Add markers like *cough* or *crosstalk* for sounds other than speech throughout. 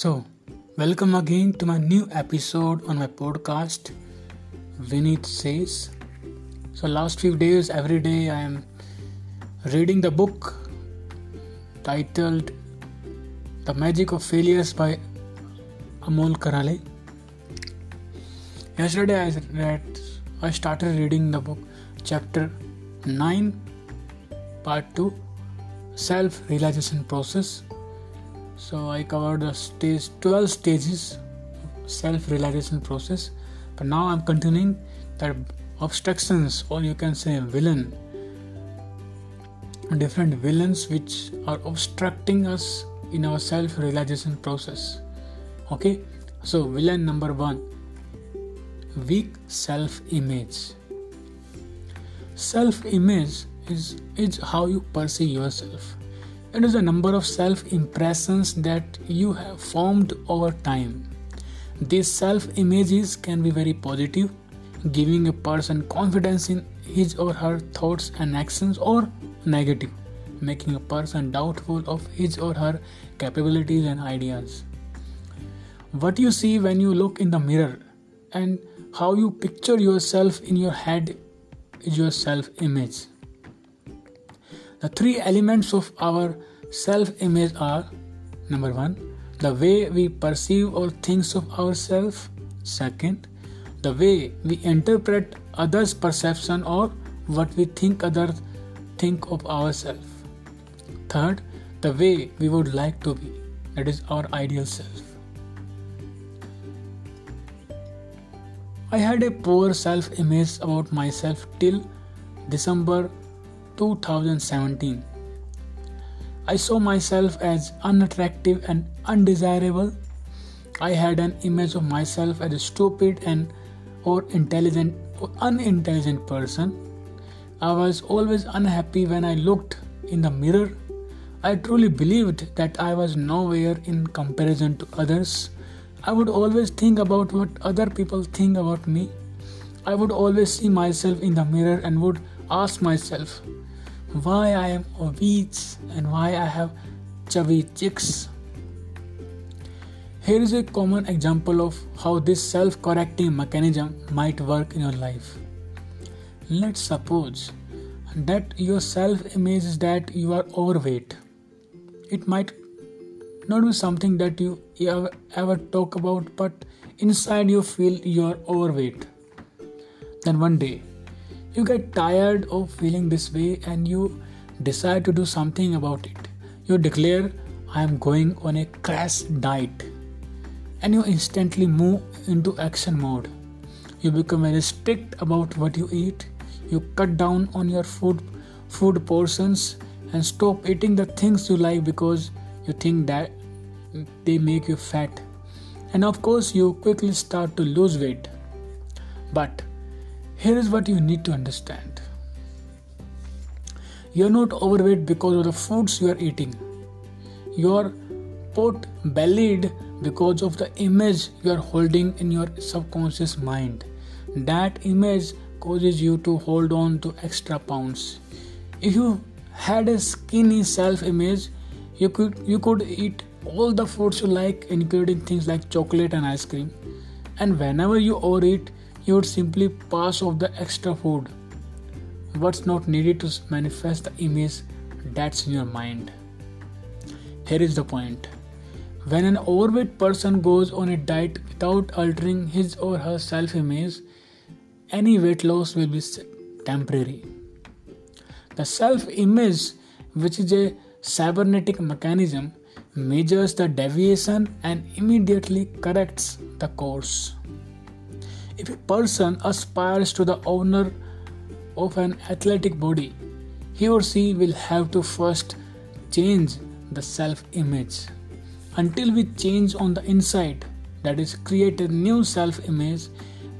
So, welcome again to my new episode on my podcast, Vinith Says. So, last few days, every day, I am reading the book titled The Magic of Failures by Amol Karale. Yesterday, I read, I started reading the book, chapter 9, part 2, Self Realization Process so I covered the stage 12 stages self-realization process. But now I'm continuing that obstructions or you can say villain different villains which are obstructing us in our self-realization process. Okay, so villain number one weak self-image. Self-image is is how you perceive yourself it is a number of self impressions that you have formed over time. These self images can be very positive, giving a person confidence in his or her thoughts and actions, or negative, making a person doubtful of his or her capabilities and ideas. What you see when you look in the mirror and how you picture yourself in your head is your self image. The three elements of our self image are number one, the way we perceive or think of ourselves, second, the way we interpret others' perception or what we think others think of ourselves, third, the way we would like to be, that is our ideal self. I had a poor self image about myself till December 2017. I saw myself as unattractive and undesirable. I had an image of myself as a stupid and or intelligent or unintelligent person. I was always unhappy when I looked in the mirror. I truly believed that I was nowhere in comparison to others. I would always think about what other people think about me. I would always see myself in the mirror and would ask myself, why I am obese and why I have chubby cheeks. Here is a common example of how this self correcting mechanism might work in your life. Let's suppose that your self image is that you are overweight. It might not be something that you ever, ever talk about, but inside you feel you are overweight. Then one day you get tired of feeling this way and you decide to do something about it. You declare, I am going on a crash diet, and you instantly move into action mode. You become very strict about what you eat. You cut down on your food food portions and stop eating the things you like because you think that they make you fat. And of course, you quickly start to lose weight. But here is what you need to understand you're not overweight because of the foods you are eating. You're pot bellied because of the image you are holding in your subconscious mind. That image causes you to hold on to extra pounds. If you had a skinny self image, you could you could eat all the foods you like, including things like chocolate and ice cream. And whenever you overeat, you would simply pass off the extra food. What's not needed to manifest the image that's in your mind. Here is the point. When an overweight person goes on a diet without altering his or her self image, any weight loss will be temporary. The self image, which is a cybernetic mechanism, measures the deviation and immediately corrects the course. If a person aspires to the owner of an athletic body, he or she will have to first change the self image. Until we change on the inside, that is, create a new self image,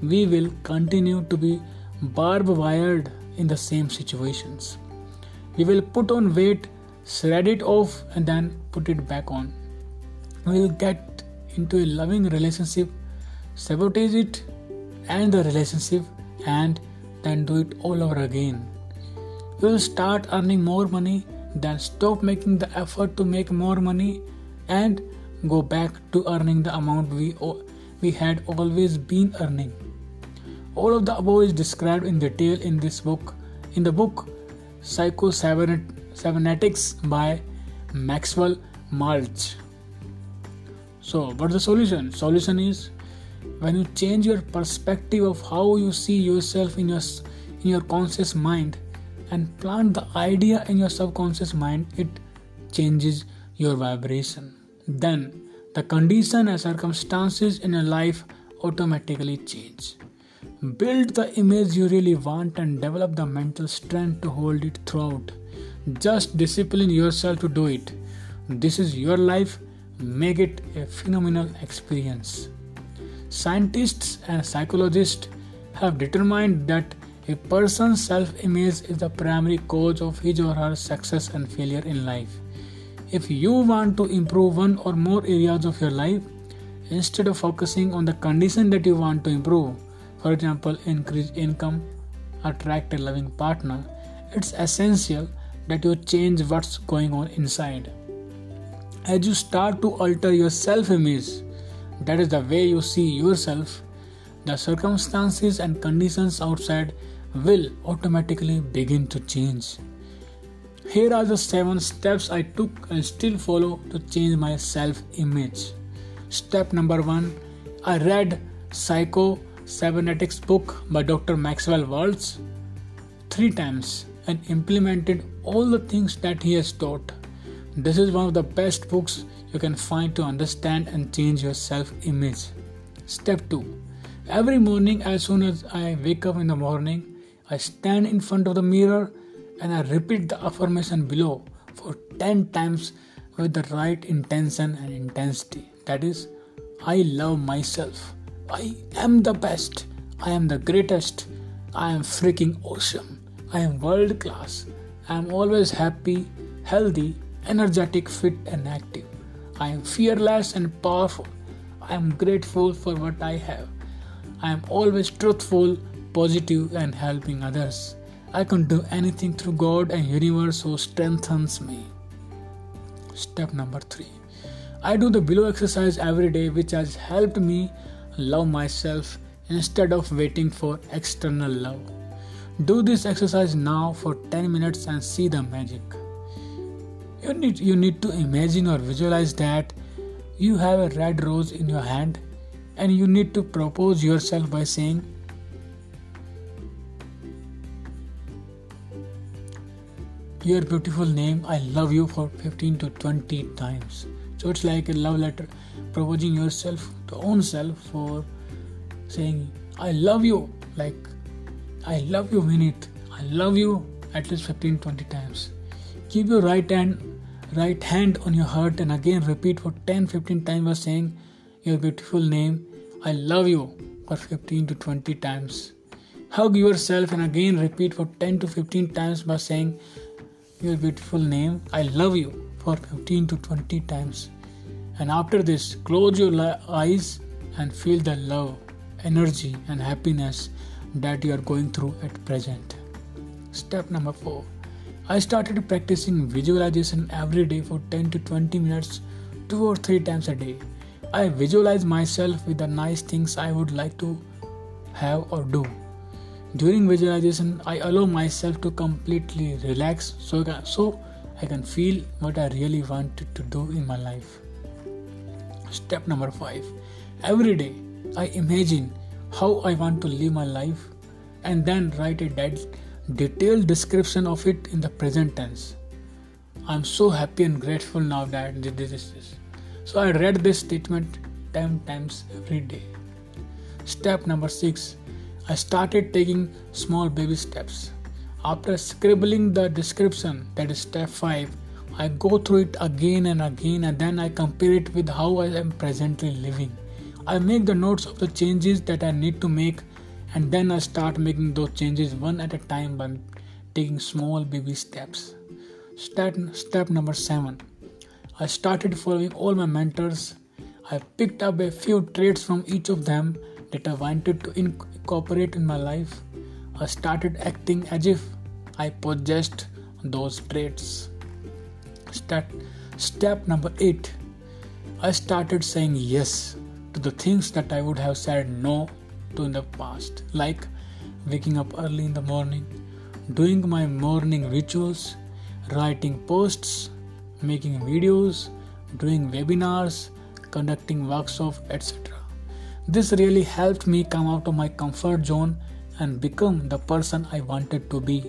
we will continue to be barb wired in the same situations. We will put on weight, shred it off, and then put it back on. We will get into a loving relationship, sabotage it, and the relationship and then do it all over again. You will start earning more money, then stop making the effort to make more money, and go back to earning the amount we, we had always been earning. All of the above is described in detail in this book. In the book Psycho-Cybernetics by Maxwell Maltz. So, what's the solution? Solution is when you change your perspective of how you see yourself in your in your conscious mind and plant the idea in your subconscious mind, it changes your vibration. Then the condition and circumstances in your life automatically change. Build the image you really want and develop the mental strength to hold it throughout. Just discipline yourself to do it. This is your life. Make it a phenomenal experience. Scientists and psychologists have determined that a person's self image is the primary cause of his or her success and failure in life. If you want to improve one or more areas of your life, instead of focusing on the condition that you want to improve, for example, increase income, attract a loving partner, it's essential that you change what's going on inside. As you start to alter your self image, that is the way you see yourself, the circumstances and conditions outside will automatically begin to change. Here are the seven steps I took and still follow to change my self image. Step number one I read Psycho Cybernetics book by Dr. Maxwell Maltz three times and implemented all the things that he has taught. This is one of the best books you can find to understand and change your self image. Step 2 Every morning, as soon as I wake up in the morning, I stand in front of the mirror and I repeat the affirmation below for 10 times with the right intention and intensity. That is, I love myself. I am the best. I am the greatest. I am freaking awesome. I am world class. I am always happy, healthy, energetic, fit, and active. I am fearless and powerful. I am grateful for what I have. I am always truthful, positive and helping others. I can do anything through God and universe who strengthens me. Step number 3. I do the below exercise every day which has helped me love myself instead of waiting for external love. Do this exercise now for 10 minutes and see the magic. You need, you need to imagine or visualize that you have a red rose in your hand and you need to propose yourself by saying your beautiful name i love you for 15 to 20 times. So it's like a love letter proposing yourself to own self for saying i love you like i love you it i love you at least 15 20 times. Keep your right hand right hand on your heart and again repeat for 10 15 times by saying your beautiful name i love you for 15 to 20 times hug yourself and again repeat for 10 to 15 times by saying your beautiful name. I love you for 15 to 20 times. And after this, close your eyes and feel the love, energy, and happiness that you are going through at present. Step number 4 I started practicing visualization every day for 10 to 20 minutes, 2 or 3 times a day. I visualize myself with the nice things I would like to have or do. During visualization, I allow myself to completely relax so, so I can feel what I really want to do in my life. Step number 5 Every day, I imagine how I want to live my life and then write a de- detailed description of it in the present tense. I'm so happy and grateful now that this is this. So I read this statement 10 times every day. Step number 6 I started taking small baby steps. After scribbling the description, that is step 5, I go through it again and again and then I compare it with how I am presently living. I make the notes of the changes that I need to make and then I start making those changes one at a time by taking small baby steps. Step, step number 7. I started following all my mentors. I picked up a few traits from each of them that I wanted to incorporate in my life, I started acting as if I possessed those traits. Step, step number 8 I started saying yes to the things that I would have said no to in the past, like waking up early in the morning, doing my morning rituals, writing posts, making videos, doing webinars, conducting workshops, etc. This really helped me come out of my comfort zone and become the person I wanted to be.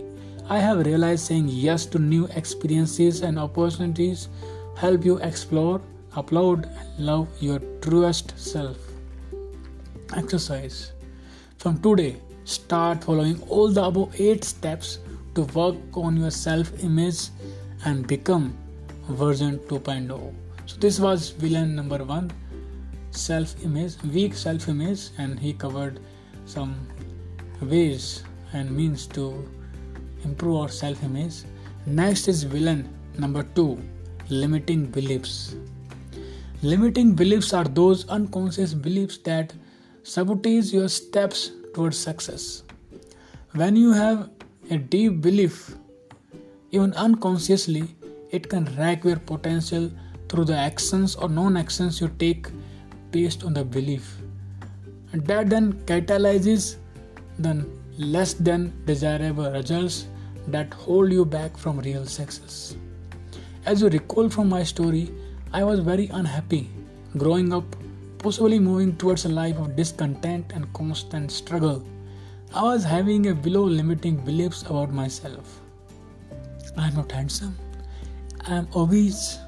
I have realized saying yes to new experiences and opportunities help you explore, upload, and love your truest self. Exercise. From today, start following all the above 8 steps to work on your self image and become version 2.0. So, this was villain number one self image, weak self image, and he covered some ways and means to improve our self image. Next is villain number two limiting beliefs. Limiting beliefs are those unconscious beliefs that sabotage your steps towards success. When you have a deep belief, even unconsciously, it can wreck your potential through the actions or non actions you take based on the belief. And that then catalyzes the less than desirable results that hold you back from real success. As you recall from my story, I was very unhappy growing up, possibly moving towards a life of discontent and constant struggle. I was having a below limiting beliefs about myself. I am not handsome. I am obese.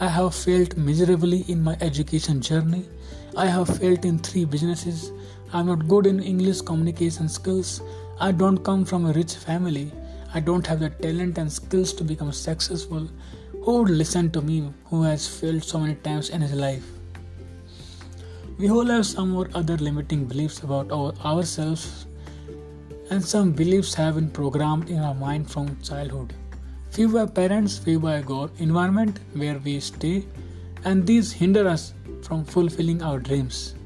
I have failed miserably in my education journey. I have failed in three businesses. I'm not good in English communication skills. I don't come from a rich family. I don't have the talent and skills to become successful. Who would listen to me who has failed so many times in his life? We all have some or other limiting beliefs about our, ourselves, and some beliefs have been programmed in our mind from childhood. Few by parents, few by our environment where we stay, and these hinder us from fulfilling our dreams.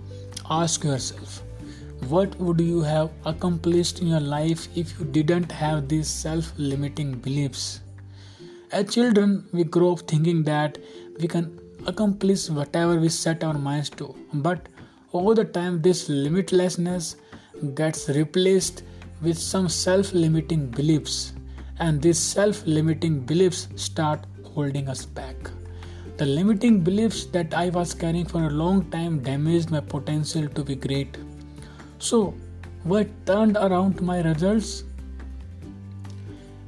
Ask yourself, what would you have accomplished in your life if you didn't have these self limiting beliefs? As children, we grow up thinking that we can accomplish whatever we set our minds to, but over the time, this limitlessness gets replaced with some self limiting beliefs, and these self limiting beliefs start holding us back. The limiting beliefs that I was carrying for a long time damaged my potential to be great. So, what turned around my results?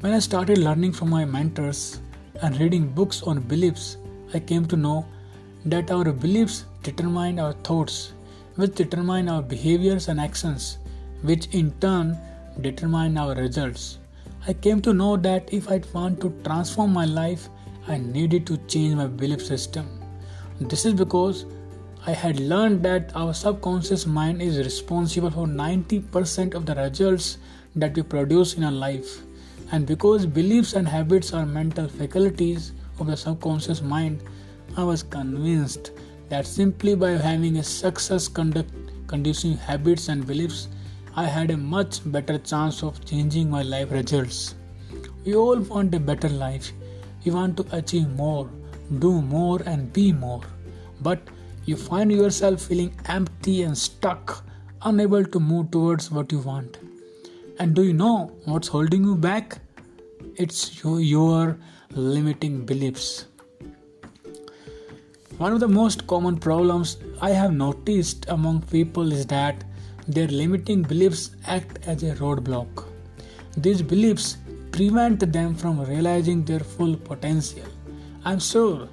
When I started learning from my mentors and reading books on beliefs, I came to know that our beliefs determine our thoughts, which determine our behaviors and actions, which in turn determine our results. I came to know that if I want to transform my life, I needed to change my belief system. This is because I had learned that our subconscious mind is responsible for 90% of the results that we produce in our life. And because beliefs and habits are mental faculties of the subconscious mind, I was convinced that simply by having a success conduct conducing habits and beliefs, I had a much better chance of changing my life results. We all want a better life. We want to achieve more, do more, and be more. But you find yourself feeling empty and stuck, unable to move towards what you want. And do you know what's holding you back? It's your, limiting beliefs. One of the most common problems I have noticed among people is that their limiting beliefs act as a roadblock. These beliefs prevent them from realizing their full potential. I'm sure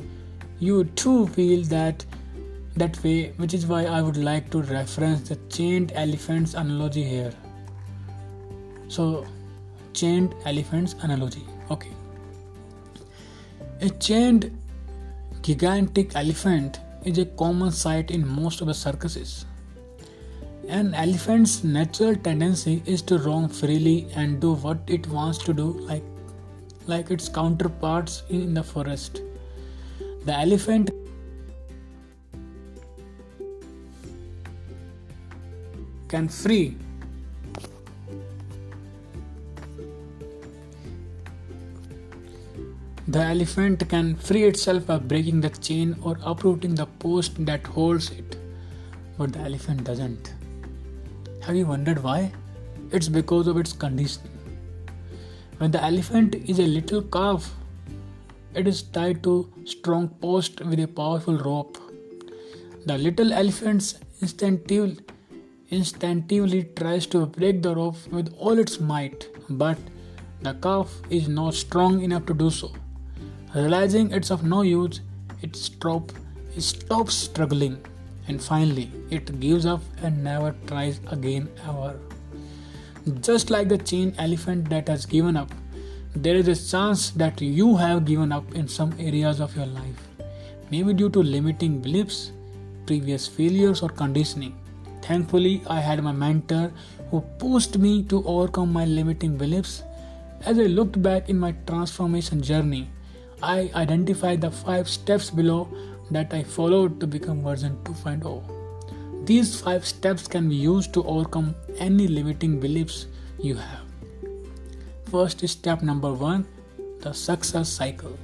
you too feel that that way, which is why I would like to reference the chained elephants analogy here. So, chained elephants analogy. Okay. A chained gigantic elephant is a common sight in most of the circuses. An elephant's natural tendency is to roam freely and do what it wants to do, like, like its counterparts in the forest. The elephant can free The elephant can free itself by breaking the chain or uprooting the post that holds it. But the elephant doesn't. Have you wondered why? It's because of its conditioning. When the elephant is a little calf, it is tied to strong post with a powerful rope. The little elephant instinctively, instinctively tries to break the rope with all its might, but the calf is not strong enough to do so. Realizing it's of no use, it, stop, it stops struggling and finally it gives up and never tries again ever. Just like the chain elephant that has given up, there is a chance that you have given up in some areas of your life, maybe due to limiting beliefs, previous failures, or conditioning. Thankfully, I had my mentor who pushed me to overcome my limiting beliefs. As I looked back in my transformation journey, I identify the five steps below that I followed to become version 2.0. These five steps can be used to overcome any limiting beliefs you have. First step number one the success cycle.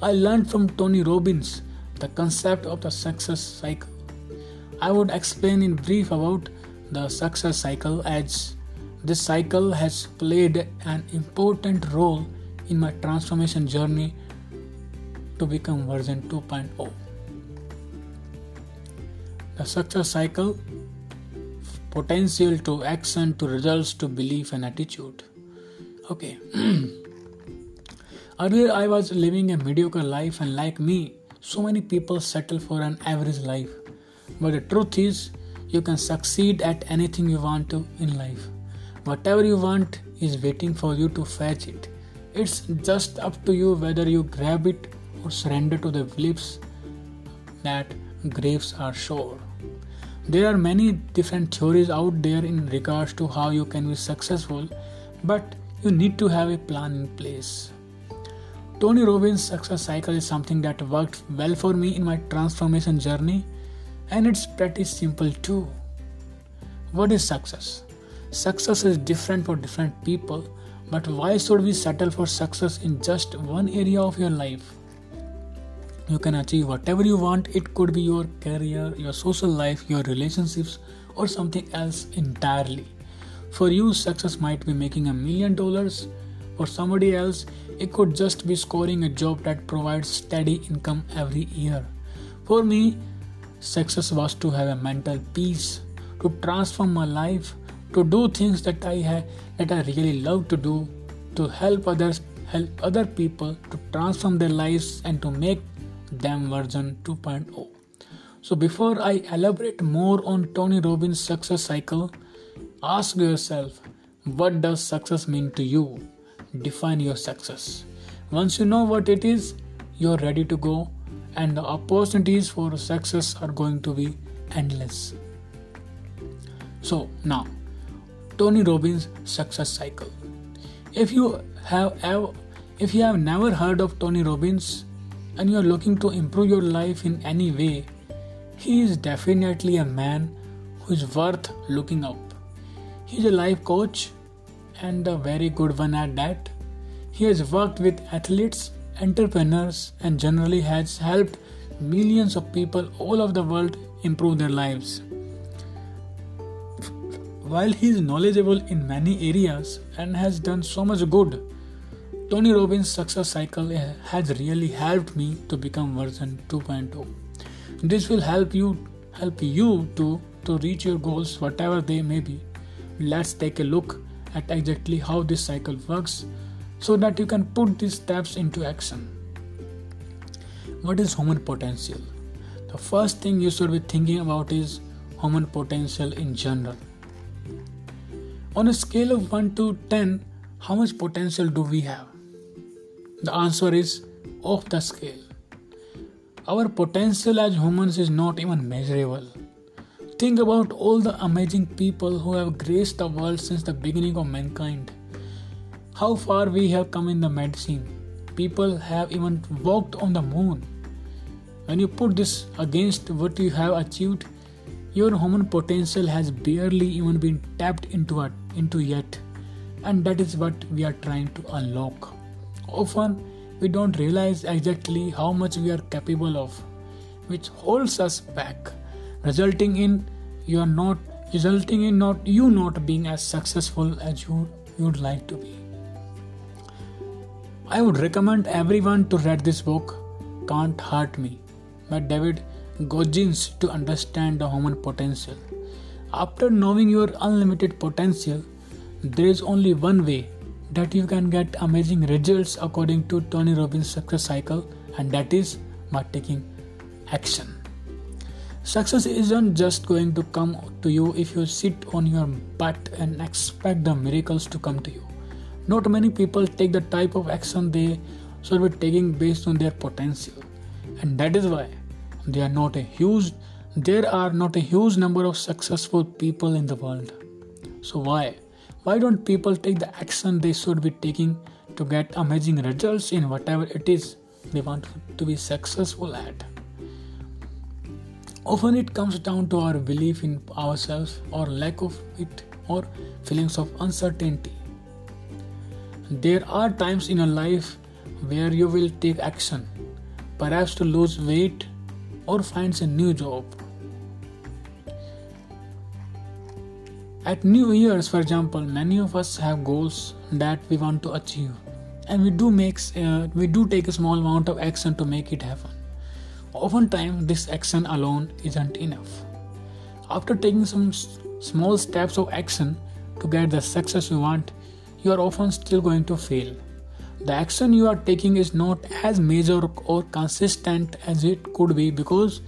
I learned from Tony Robbins the concept of the success cycle. I would explain in brief about the success cycle as this cycle has played an important role in my transformation journey to become version 2.0. The success cycle potential to action to results to belief and attitude. Okay. *clears throat* Earlier, I was living a mediocre life, and like me, so many people settle for an average life. But the truth is, you can succeed at anything you want to in life. Whatever you want is waiting for you to fetch it. It's just up to you whether you grab it or surrender to the beliefs that graves are sure. There are many different theories out there in regards to how you can be successful, but you need to have a plan in place. Tony Robbins' success cycle is something that worked well for me in my transformation journey, and it's pretty simple too. What is success? Success is different for different people, but why should we settle for success in just one area of your life? You can achieve whatever you want. It could be your career your social life your relationships or something else entirely. For you success might be making a million dollars. For somebody else it could just be scoring a job that provides steady income every year. For me success was to have a mental peace to transform my life to do things that i have that i really love to do to help others help other people to transform their lives and to make them version 2.0. So, before I elaborate more on Tony Robbins' success cycle, ask yourself what does success mean to you? Define your success. Once you know what it is, you're ready to go, and the opportunities for success are going to be endless. So, now, Tony Robbins' success cycle. If you have ever, if you have never heard of Tony Robbins, and you are looking to improve your life in any way, he is definitely a man who is worth looking up. He is a life coach and a very good one at that. He has worked with athletes, entrepreneurs, and generally has helped millions of people all over the world improve their lives. While he is knowledgeable in many areas and has done so much good, Tony Robbins' success cycle has really helped me to become version 2.0. This will help you help you to to reach your goals whatever they may be. Let's take a look at exactly how this cycle works so that you can put these steps into action. What is human potential? The first thing you should be thinking about is human potential in general. On a scale of 1 to 10, how much potential do we have? The answer is off the scale. Our potential as humans is not even measurable. Think about all the amazing people who have graced the world since the beginning of mankind. How far we have come in the medicine. People have even walked on the moon. When you put this against what you have achieved, your human potential has barely even been tapped into, into yet. And that is what we are trying to unlock. Often, we don't realize exactly how much we are capable of, which holds us back, resulting in you are not resulting in not you not being as successful as you would like to be. I would recommend everyone to read this book, Can't Hurt Me, by David Goggins to understand the human potential. After knowing your unlimited potential, there is only one way that you can get amazing results according to Tony Robbins' success cycle, and that is by taking action. Success isn't just going to come to you if you sit on your butt and expect the miracles to come to you. Not many people take the type of action they should be taking based on their potential, and that is why they are not a huge. There are not a huge number of successful people in the world. So why? Why don't people take the action they should be taking to get amazing results in whatever it is they want to be successful at? Often it comes down to our belief in ourselves or lack of it or feelings of uncertainty. There are times in your life where you will take action, perhaps to lose weight or find a new job. At New Year's, for example, many of us have goals that we want to achieve, and we do make uh, we do take a small amount of action to make it happen. Oftentimes, this action alone isn't enough. After taking some small steps of action to get the success you want, you are often still going to fail. The action you are taking is not as major or consistent as it could be because,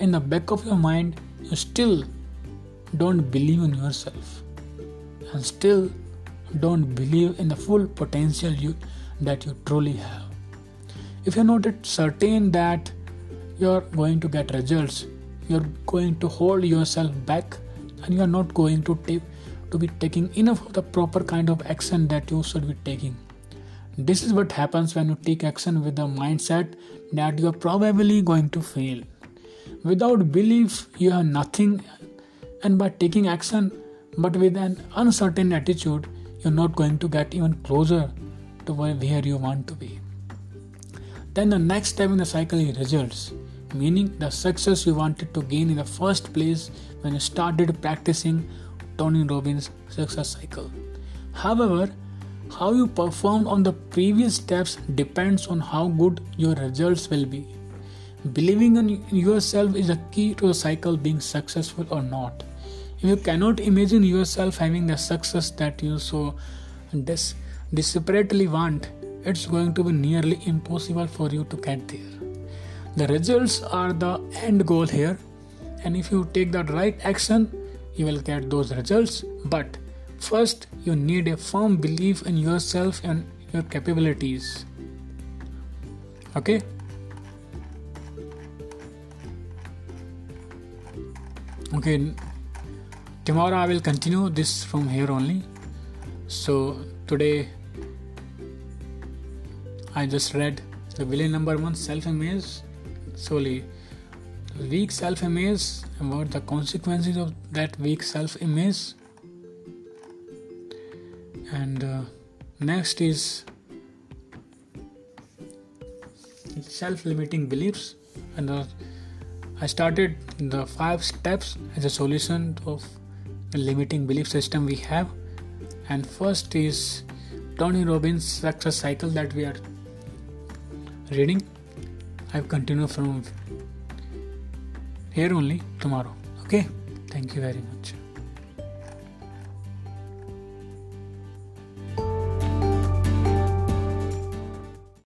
in the back of your mind, you still don't believe in yourself and still don't believe in the full potential you, that you truly have. If you're not certain that you're going to get results, you're going to hold yourself back and you're not going to take to be taking enough of the proper kind of action that you should be taking. This is what happens when you take action with the mindset that you are probably going to fail. Without belief, you have nothing, and by taking action but with an uncertain attitude, you're not going to get even closer to where you want to be. Then the next step in the cycle is results, meaning the success you wanted to gain in the first place when you started practicing Tony Robbins' success cycle. However, how you perform on the previous steps depends on how good your results will be. Believing in yourself is a key to a cycle being successful or not. If you cannot imagine yourself having the success that you so des- desperately want, it's going to be nearly impossible for you to get there. The results are the end goal here, and if you take the right action, you will get those results. But first, you need a firm belief in yourself and your capabilities. Okay? Okay, tomorrow I will continue this from here only. So, today I just read the villain number one self image solely. Weak self image what the consequences of that weak self image and uh, next is self limiting beliefs. And uh, i started the five steps as a solution of the limiting belief system we have and first is tony robbins success cycle that we are reading i've continued from here only tomorrow. Okay, thank you very much.